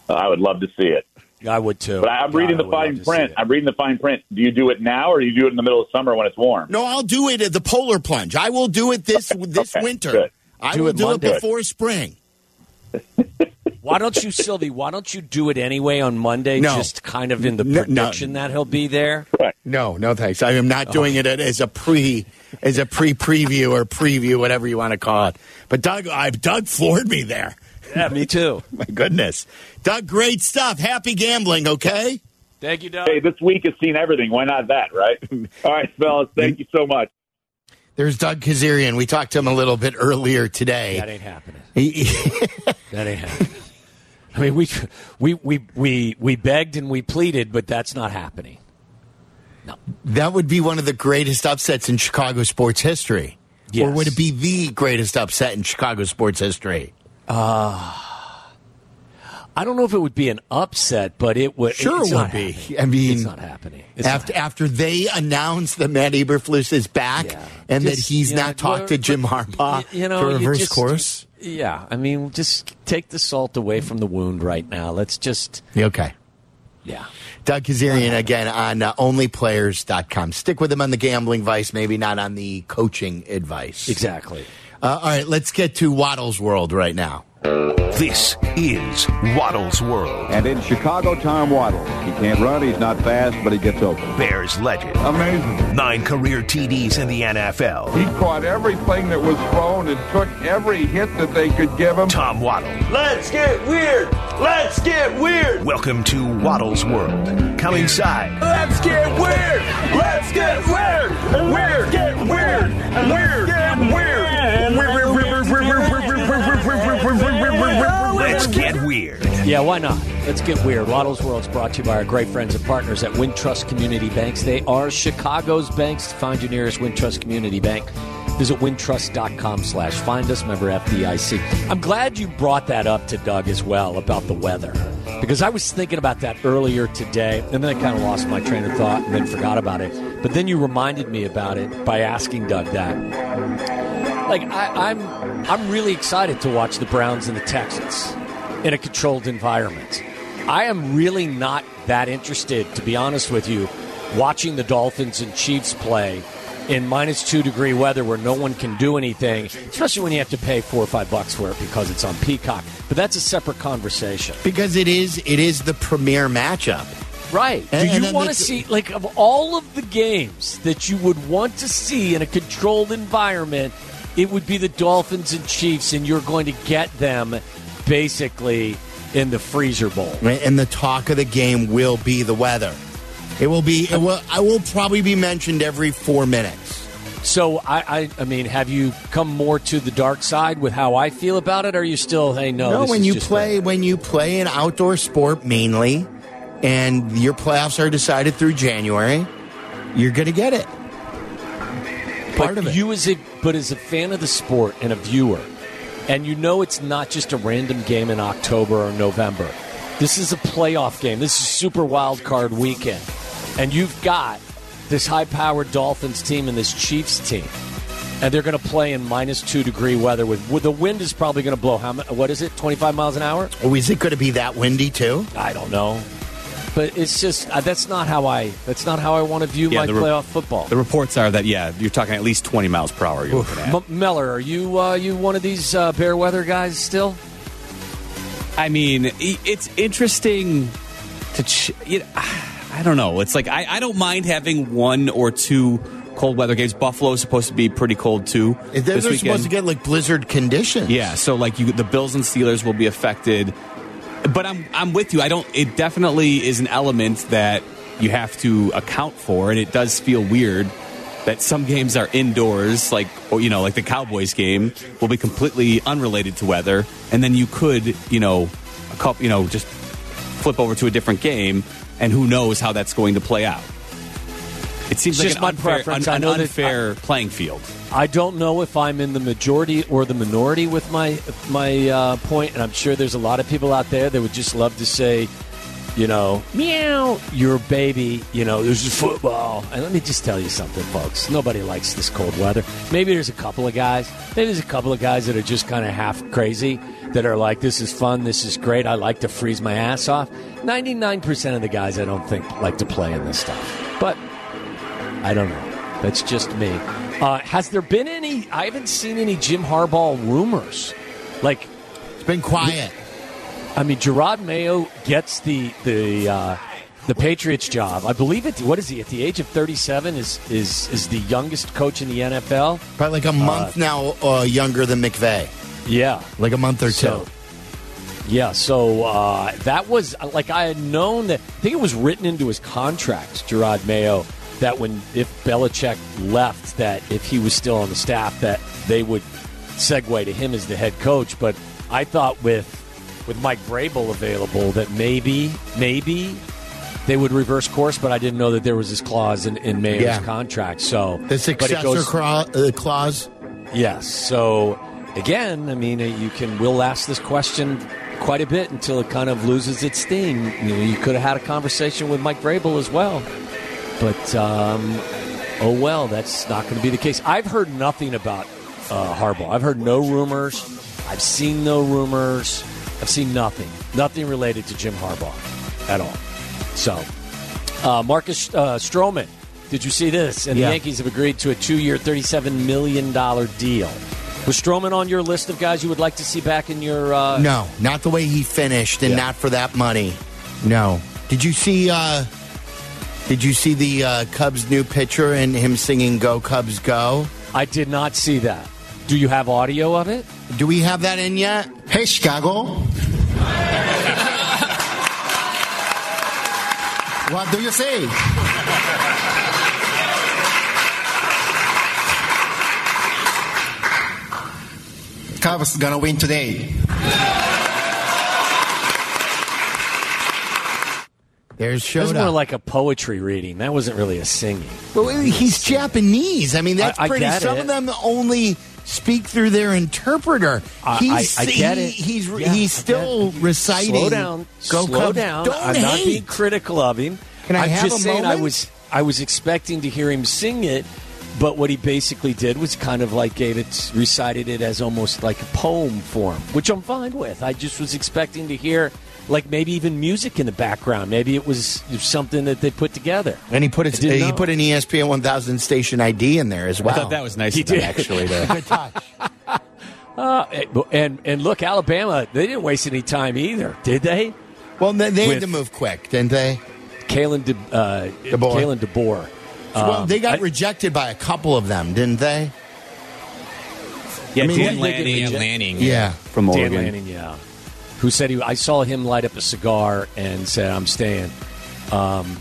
I would love to see it. I would too. But I'm reading God, the fine print. I'm reading the fine print. Do you do it now, or do you do it in the middle of summer when it's warm? No, I'll do it at the polar plunge. I will do it this this Okay, winter. good. I Do will it do Monday. it before spring. [laughs] Why don't you, Silvy? Why don't you do it anyway on Monday? No. Just kind of in the No, no. that he'll be there. Right. No, no thanks. I am not doing oh. it as a pre as a pre preview or preview, whatever you want to call it. But Doug, I've Doug floored me there. Yeah, me too. [laughs] My goodness, Doug, great stuff. Happy gambling. Okay. Thank you, Doug. Hey, this week has seen everything. Why not that, right? [laughs] All right, fellas. Thank you so much. There's Doug Kezerian. We talked to him a little bit earlier today. That ain't happening. [laughs] That ain't happening. I mean, we we we we we begged and we pleaded, but that's not happening. No. that would be one of the greatest upsets in Chicago sports history. Or would it be the greatest upset in Chicago sports history? Uh, I don't know if it would be an upset, but it would. Sure, it would be. happening. I mean, it's not happening. It's not after after they announce that Matt Eberflus is back and that he's know, not talked to Jim Harbaugh you know, you reverse just- course. Yeah, I mean, just take the salt away from the wound right now. Let's just, Okay. yeah. Doug Kezerian again on uh, onlyplayers.com. Stick with him on the gambling advice, maybe not on the coaching advice. Exactly. Uh, all right, let's get to Waddle's world right now. This is Waddle's World. And in Chicago, Tom Waddle. He can't run, he's not fast, but he gets open. Bears legend. Amazing. Nine career TDs in the NFL. He caught everything that was thrown and took every hit that they could give him. Tom Waddle. Let's get weird. Let's get weird. Welcome to Waddle's World. Come inside. Let's get weird. Let's get weird. Weird. Get weird. Weird. Get weird. Let's get weird. Yeah, why not? Let's get weird. Waddle's World's brought to you by our great friends and partners at Wintrust Community Banks. They are Chicago's banks. Find your nearest Wintrust Community Bank, visit wintrust.com slash find us, member FDIC. I'm glad you brought that up to Doug as well about the weather. Because I was thinking about that earlier today, and then I kind of lost my train of thought and then forgot about it. But then you reminded me about it by asking Doug that. Like I, I'm, I'm really excited to watch the Browns and the Texans in a controlled environment. I am really not that interested, to be honest with you, watching the Dolphins and Chiefs play in minus two degree weather where no one can do anything, especially when you have to pay four or five bucks for it because it's on Peacock. But that's a separate conversation. Because it is it is the premier matchup. Right. And- Do you want to see, like, of all of the games that you would want to see in a controlled environment, it would be the Dolphins and Chiefs, and you're going to get them basically in the freezer bowl. And the talk of the game will be the weather. It will be. It will. I will probably be mentioned every four minutes. So, I, I, I mean, have you come more to the dark side with how I feel about it? Or are you still, hey, no? No, when you play when you play an outdoor sport mainly, and your playoffs are decided through January, you're going to get it. part of it. You as a but as a fan of the sport and a viewer, and you know it's not just a random game in October or November. This is a playoff game. This is super wild card weekend, and you've got this high-powered Dolphins team and this Chiefs team, and they're going to play in minus two degree weather. With, the wind is probably going to blow. How what is it? Twenty-five miles an hour? Oh, is it going to be that windy too? I don't know. But it's just uh, that's not how I that's not how I want to view my re- playoff football. The reports are that yeah, you're talking at least 20 miles per hour. You're looking at. M- Meller, are you uh, you one of these uh, bear weather guys still? I mean, it's interesting to. Ch- you know, I don't know. It's like I, I don't mind having one or two cold weather games. Buffalo is supposed to be pretty cold too. They're, this they're weekend. supposed to get like blizzard conditions. Yeah, so like you, the Bills and Steelers will be affected. But I'm I'm with you. I don't. It definitely is an element that you have to account for, and it does feel weird that some games are indoors, like or, you know, like the Cowboys game will be completely unrelated to weather, and then you could, you know, a couple, you know, just flip over to a different game, and who knows how that's going to play out. It seems It's like just an unfair, an that unfair playing field. I don't know if I'm in the majority or the minority with my my uh, point, and I'm sure there's a lot of people out there that would just love to say, you know, meow, your baby, you know, there's football. And let me just tell you something, folks. Nobody likes this cold weather. Maybe there's a couple of guys. Maybe there's a couple of guys that are just kind of half crazy that are like, this is fun, this is great. I like to freeze my ass off. 99% of the guys I don't think like to play in this stuff. But I don't know. That's just me. Uh, has there been any? I haven't seen any Jim Harbaugh rumors. Like it's been quiet. I mean, Jerod Mayo gets the the uh, the Patriots job. I believe it. What is he at the age of thirty seven? Is is is the youngest coach in the NFL? Probably like a month now uh, younger than McVay. Yeah, like a month or two. So- Yeah, so uh, that was like I had known that. I think it was written into his contract, Jerod Mayo, that when if Belichick left, that if he was still on the staff, that they would segue to him as the head coach. But I thought with with Mike Vrabel available, that maybe maybe they would reverse course. But I didn't know that there was this clause in, in Mayo's Yeah. contract. So The successor goes- uh, clause. Yes. So again, I mean, uh, you can We'll ask this question quite a bit until it kind of loses its sting. You know, you could have had a conversation with Mike Vrabel as well, but um, oh well, that's not going to be the case. I've heard nothing about uh, Harbaugh. I've heard no rumors. I've seen no rumors. I've seen nothing. Nothing related to Jim Harbaugh at all. So, uh, Marcus uh, Stroman, did you see this? And Yeah. the Yankees have agreed to a two-year, thirty-seven million dollar deal. Was Stroman on your list of guys you would like to see back in your? Uh, No, not the way he finished, and Yeah. not for that money. No. Did you see? uh Did you see the uh, Cubs' new pitcher and him singing "Go Cubs Go"? I did not see that. Do you have audio of it? Do we have that in yet? Hey, Chicago. what do you say? Cubs gonna win today. There's That was more like a poetry reading. That wasn't really a singing. Well, he's Japanese. I mean, that's I- I pretty. Some it. of them only speak through their interpreter. I- He's, I- get he- it. He's Yeah, he's still it. reciting. Slow down. Go slow Cubs. down. Don't I'm not being critical of him. Can I I'm have just a saying I was I was expecting to hear him sing it, but what he basically did was kind of like gave it recited it as almost like a poem form, which I'm fine with. I just was expecting to hear like maybe even music in the background. Maybe it was something that they put together. And he put his, he know. put an ESPN 1000 station ID in there as well. I thought that was nice He of them, did. actually. To, [laughs] Good touch. [laughs] Uh, and and look, Alabama, they didn't waste any time either, did they? Well, they, they had to move quick, didn't they? Kalen De, uh, DeBoer. Kalen DeBoer. well, Um, they got I- rejected by a couple of them, didn't they? yeah, I mean, Dan what- Lanning, Dan Lanning. Yeah. from Dan Oregon. Lanning, yeah. Who said he? I saw him light up a cigar and said, "I'm staying." Um,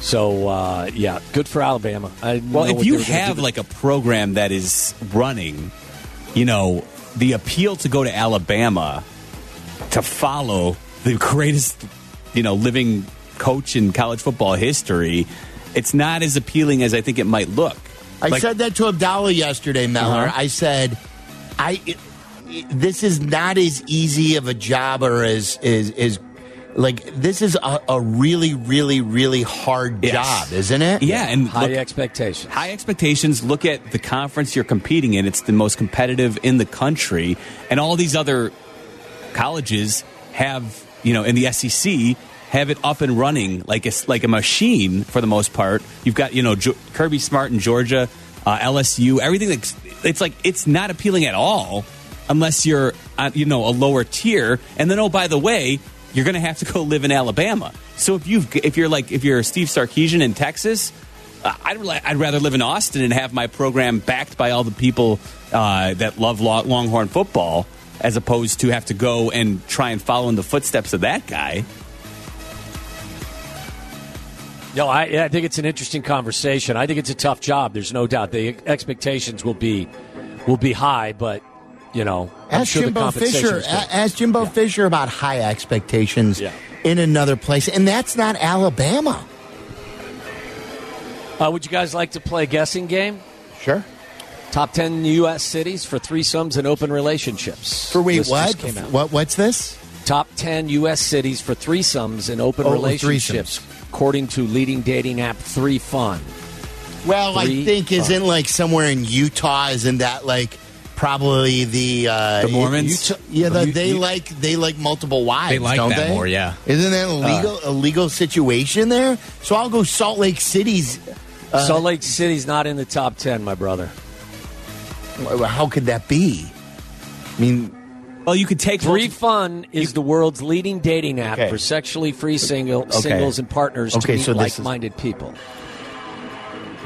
so uh, yeah, good for Alabama. I Well, if you they were gonna have like a program that is running, you know, the appeal to go to Alabama to follow the [laughs] greatest, you know, living coach in college football history, it's not as appealing as I think it might look. I Like- said that to Abdallah yesterday, Miller. Uh-huh. I said, I it, this is not as easy of a job or as is is like this is a, a really, really, really hard Yes. job, isn't it? Yeah, and high look- expectations. high expectations. Look at the conference you're competing in. It's the most competitive in the country, and all these other colleges have, you know, in the SEC have it up and running like it's like a machine for the most part. You've got, you know, jo- Kirby Smart in Georgia, uh, LSU, everything. That's, it's like it's not appealing at all unless you're, uh, you know, a lower tier. And then, oh, by the way. You're going to have to go live in Alabama. So if you if you're like if you're Steve Sarkisian in Texas, uh, I'd, I'd rather live in Austin and have my program backed by all the people uh, that love Lo- Longhorn football, as opposed to have to go and try and follow in the footsteps of that guy. No, I, I think it's an interesting conversation. I think it's a tough job. There's no doubt. The expectations will be will be high, but you know, I'm Ask sure Jimbo Fisher. is Ask Jimbo Fisher about high expectations Yeah. in another place, and that's not Alabama. Uh, would you guys like to play a guessing game? Sure. Top ten U.S. cities for threesomes and open relationships. For wait, List what? came out. What? What's this? Top ten U.S. cities for threesomes and open Oh, relationships, according to leading dating app Three Fun. Well, I think fun. isn't like somewhere in Utah. Isn't that like probably the uh, The Mormons? You, Utah- yeah, the, You- they you- like they like multiple wives. They like don't that they? more, yeah. Isn't that a legal a legal situation there? So I'll go Salt Lake City's. Uh, Salt Lake City's not in the top ten, my brother. How could that be? I mean, Well, you could take Three Fun is the world's leading dating app Okay. for sexually free single, singles and partners Okay, to meet so like-minded people.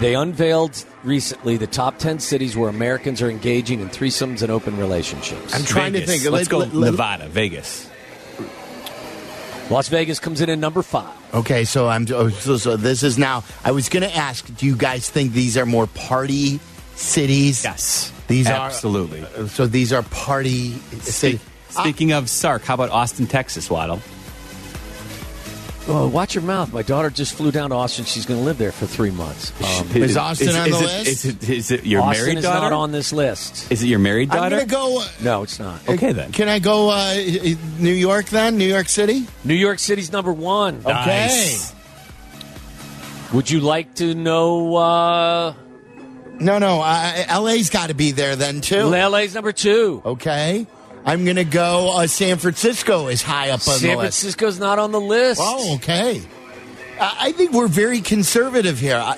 They unveiled recently the top 10 cities where Americans are engaging in threesomes and open relationships. I'm trying to Vegas. think. Let's Let- go let- let- Nevada, Vegas. Las Vegas comes in at number five. Okay, so I'm oh, so, so this is now. I was going to ask, do you guys think these are more party cities? Yes, these absolutely. are. So these are party cities. Speaking of Sark, how about Austin, Texas, Waddle? Oh, watch your mouth. My daughter just flew down to Austin. She's going to live there for three months. Um, Is Austin on the it- list? Is it, is it your Austin married is daughter? not on this list. Is it your married I'm daughter? going to go. uh, No, it's not. Okay, then. Can I go uh, New York then? New York City? New York City's number one. Nice. Would you like to know? Uh, No, no. Uh, LA's got to be there then too. LA's number two. Okay. I'm going to go. Uh, San Francisco is high up on San the list. San Francisco's not on the list. Oh, okay. Uh, I think we're very conservative here. I,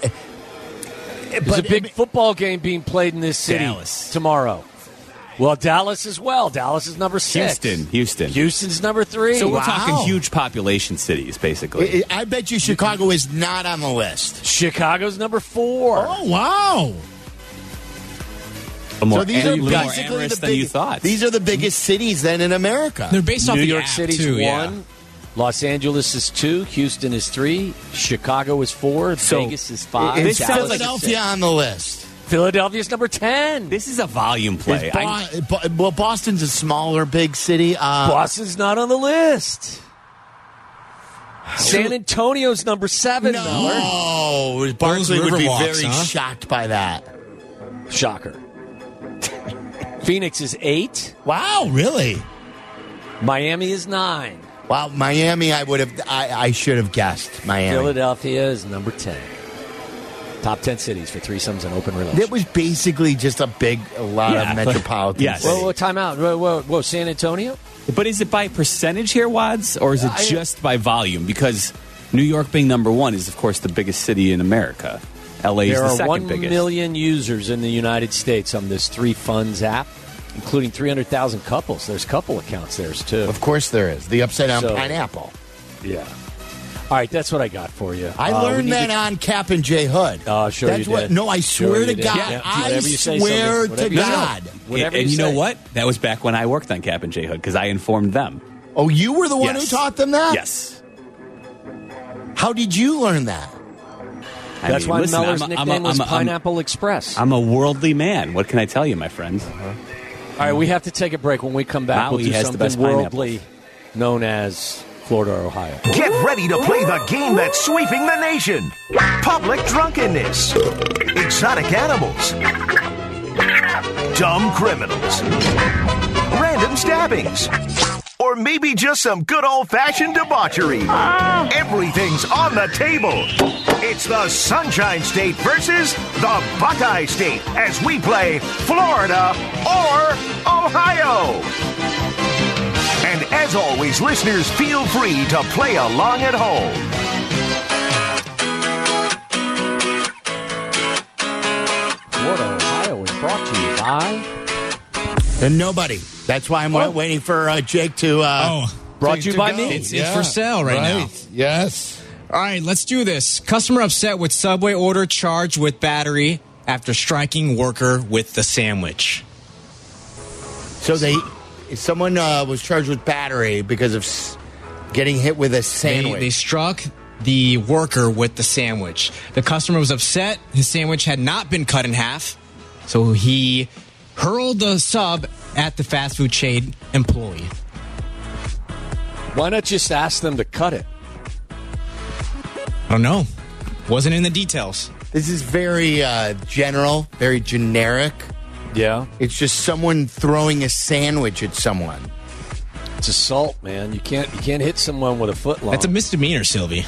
There's but a big football game being played in this city Dallas. tomorrow. Well, Dallas as well. Dallas is number six. Houston, Houston. Houston's number three. So we're Wow. talking huge population cities, basically. I, I bet you Chicago is not on the list. Chicago's number four. Oh wow! More, so these are more basically amorous the than big, you thought. These are the biggest cities then in America. They're based off of New the York app, City's too, one. yeah. Los Angeles is two. Houston is three. Chicago is four. So, Vegas is five. Is This sounds like- Philadelphia on the list? Philadelphia's number ten. this is a volume play. Is I- Bo- Bo- well, Boston's a smaller big city. Uh, Boston's not on the list. San Antonio's number seven. Miller. no, Barkley would be very huh? shocked by that. Shocker. [laughs] Phoenix is eight. Wow, really? Miami is nine. Wow, Miami. I would have. I, I should have guessed Miami. Philadelphia is number 10. Top 10 cities for threesomes and open relations. It was basically just a big, a lot Yeah, of but- metropolitan. yes. cities. Whoa, whoa, time out. Whoa, whoa, whoa, San Antonio? But is it by percentage here, Wads, or is it I- just by volume? Because New York being number one is, of course, the biggest city in America. LA is There the are second one biggest. million users in the United States on this Three Funds app, including 300,000 couples. There's couple accounts there too. Of course there is. The upside down So- pineapple. Yeah. All right, that's what I got for you. I Uh, learned that to- on Kap and J Hood. Oh, sure That's you what. did. No, I swear you to did. God. Yeah, I whatever you say, swear to Whatever you say. God. And you you know what? That was back when I worked on Kap and J Hood because I informed them. Oh, you were the one Yes. who taught them that. Yes. How did you learn that? I That's mean, why listen, Meller's I'm a- I'm nickname a- was I'm a- I'm- Pineapple Express. I'm a worldly man. What can I tell you, my friend? All right, we have to take a break. When we come back, we'll Maui do has the something best pineapple. worldly known as Florida or Ohio. Get ready to play the game that's sweeping the nation. Public drunkenness. Exotic animals. Dumb criminals. Random stabbings. Or maybe just some good old fashioned debauchery. Ah. Everything's on the table. It's the Sunshine State versus the Buckeye State as we play Florida or Ohio. And as always, listeners, feel free to play along at home. Florida, Ohio is brought to you by. And nobody. That's why I'm wa- waiting for uh, Jake to. Uh, Oh. Brought to- to you to by go. me. It's, it's for sale right, now. Yes. All right, let's do this. Customer upset with Subway order charged with battery after striking worker with the sandwich. So they, someone uh, was charged with battery because of s- getting hit with a They, sandwich. they struck the worker with the sandwich. The customer was upset. His sandwich had not been cut in half, so he hurled the sub at the fast food chain employee. Why not just ask them to cut it? I don't know. Wasn't in the details. this is very uh, general, very generic. Yeah, It's just someone throwing a sandwich at someone. it's assault, man. You can't you can't hit someone with a foot long. That's a misdemeanor, Silvy.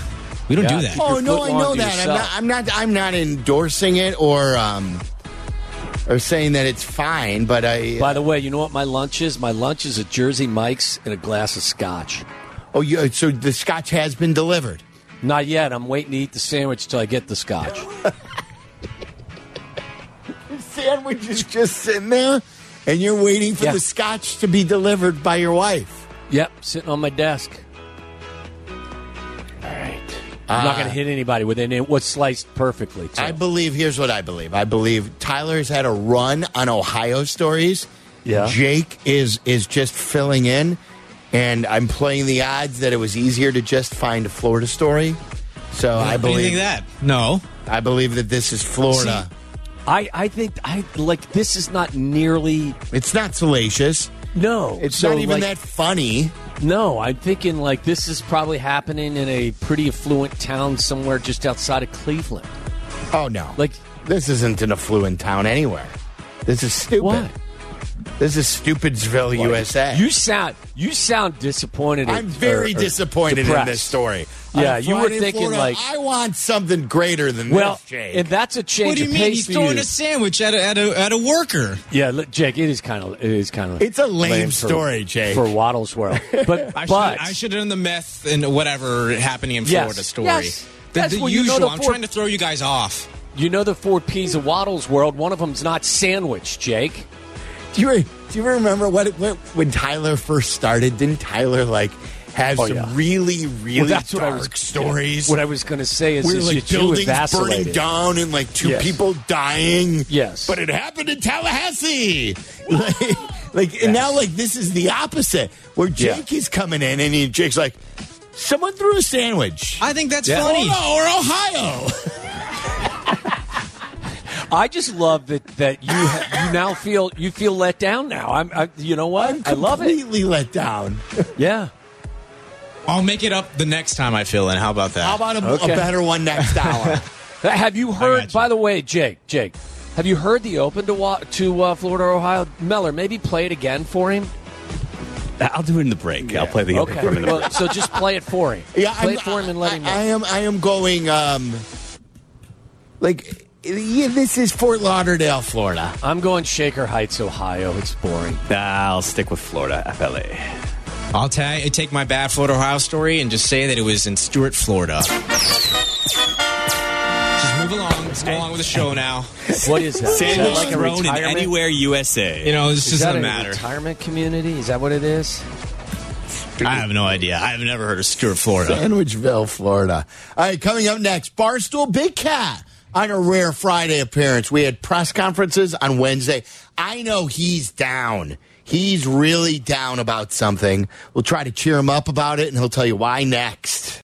We don't Yeah. do that. Your Oh no, foot I long know to that. I'm yourself. not, I'm not. I'm not endorsing it or um, or saying that it's fine. But I. Uh, by the way, you know what my lunch is? My lunch is a Jersey Mike's and a glass of scotch. oh, you, uh, so the scotch has been delivered. Not yet. I'm waiting to eat the sandwich till I get the scotch. The [laughs] sandwich is just sitting there, and you're waiting for Yeah. the scotch to be delivered by your wife. yep, sitting on my desk. All right. I'm not ah. going to hit anybody with it. It was sliced perfectly. Too. I believe. Here's what I believe. I believe Tyler's had a run on Ohio stories. Yeah. Jake is is just filling in, and I'm playing the odds that it was easier to just find a Florida story. So I Why do you believe think that? No. I believe that this is Florida. I, I think I like this is not nearly it's not salacious. no. It's So, not even like, that funny. No, I'm thinking like this is probably happening in a pretty affluent town somewhere just outside of Cleveland. Oh no! Like this isn't an affluent town anywhere. This is stupid. What? This is Stupidsville, USA. You sound you sound disappointed. I'm very or disappointed in this story. Yeah, you were thinking Florida. like I want something greater than well, this, Jake. and that's a change What do you of mean? pace He's throwing you. a sandwich at a, at a, at a worker. Yeah, look, Jake, it is kind of it is kind of It's a lame for- story, Jake. for Waddle's world. But [laughs] I but should, I should have done the meth and whatever happening in Yes. Florida story. Yes. The, That's the what you know usual. the I'm trying to throw you guys off. you know the four P's of Waddle's world. One of them's not sandwich, Jake. Do you do you remember what, what when Tyler first started? Didn't Tyler like have Oh, some yeah. really really Well, that's dark what I was stories? What I was going to say is, where is like you buildings burning down and like two Yes. people dying. Yes. but it happened in Tallahassee. [laughs] like, like and now like this is the opposite, where Yeah. Jake is coming in and he, Jake's like, someone threw a sandwich. I think that's Yeah. funny. Oh, no, or Ohio. [laughs] I just love that that you ha- you now feel you feel let down now. I'm I, you know what I'm I love it. completely let down. [laughs] Yeah. I'll make it up the next time I fill in. How about that? How about a, Okay. a better one next hour? [laughs] Have you heard? got you. By the way, Jake, Jake, have you heard the Open to wa- to uh, Florida, Ohio? Meller, maybe play it again for him. I'll do it in the break. I'll play the Okay, for him in the well, break. so just play it for him. Yeah, play I'm, it for him and let him know. I, I am. I am going. Um, like, yeah, this is Fort Lauderdale, Florida. I'm going Shaker Heights, Ohio. It's boring. I'll stick with Florida, FLA. I'll ta- take my bad Florida Ohio story and just say that it was in Stuart, Florida. Just move along. Let's go along with the show now. What is that? Is that Sandwich like a thrown in retirement? anywhere USA. You know, this Is just that doesn't a matter. retirement community? Is that what it is? I have no idea. I've never heard of Stuart, Florida. Sandwichville, Florida. All right, coming up next, Barstool Big Cat on a rare Friday appearance. We had press conferences on Wednesday. I know he's down. He's really down about something. We'll try to cheer him up about it, and he'll tell you why next.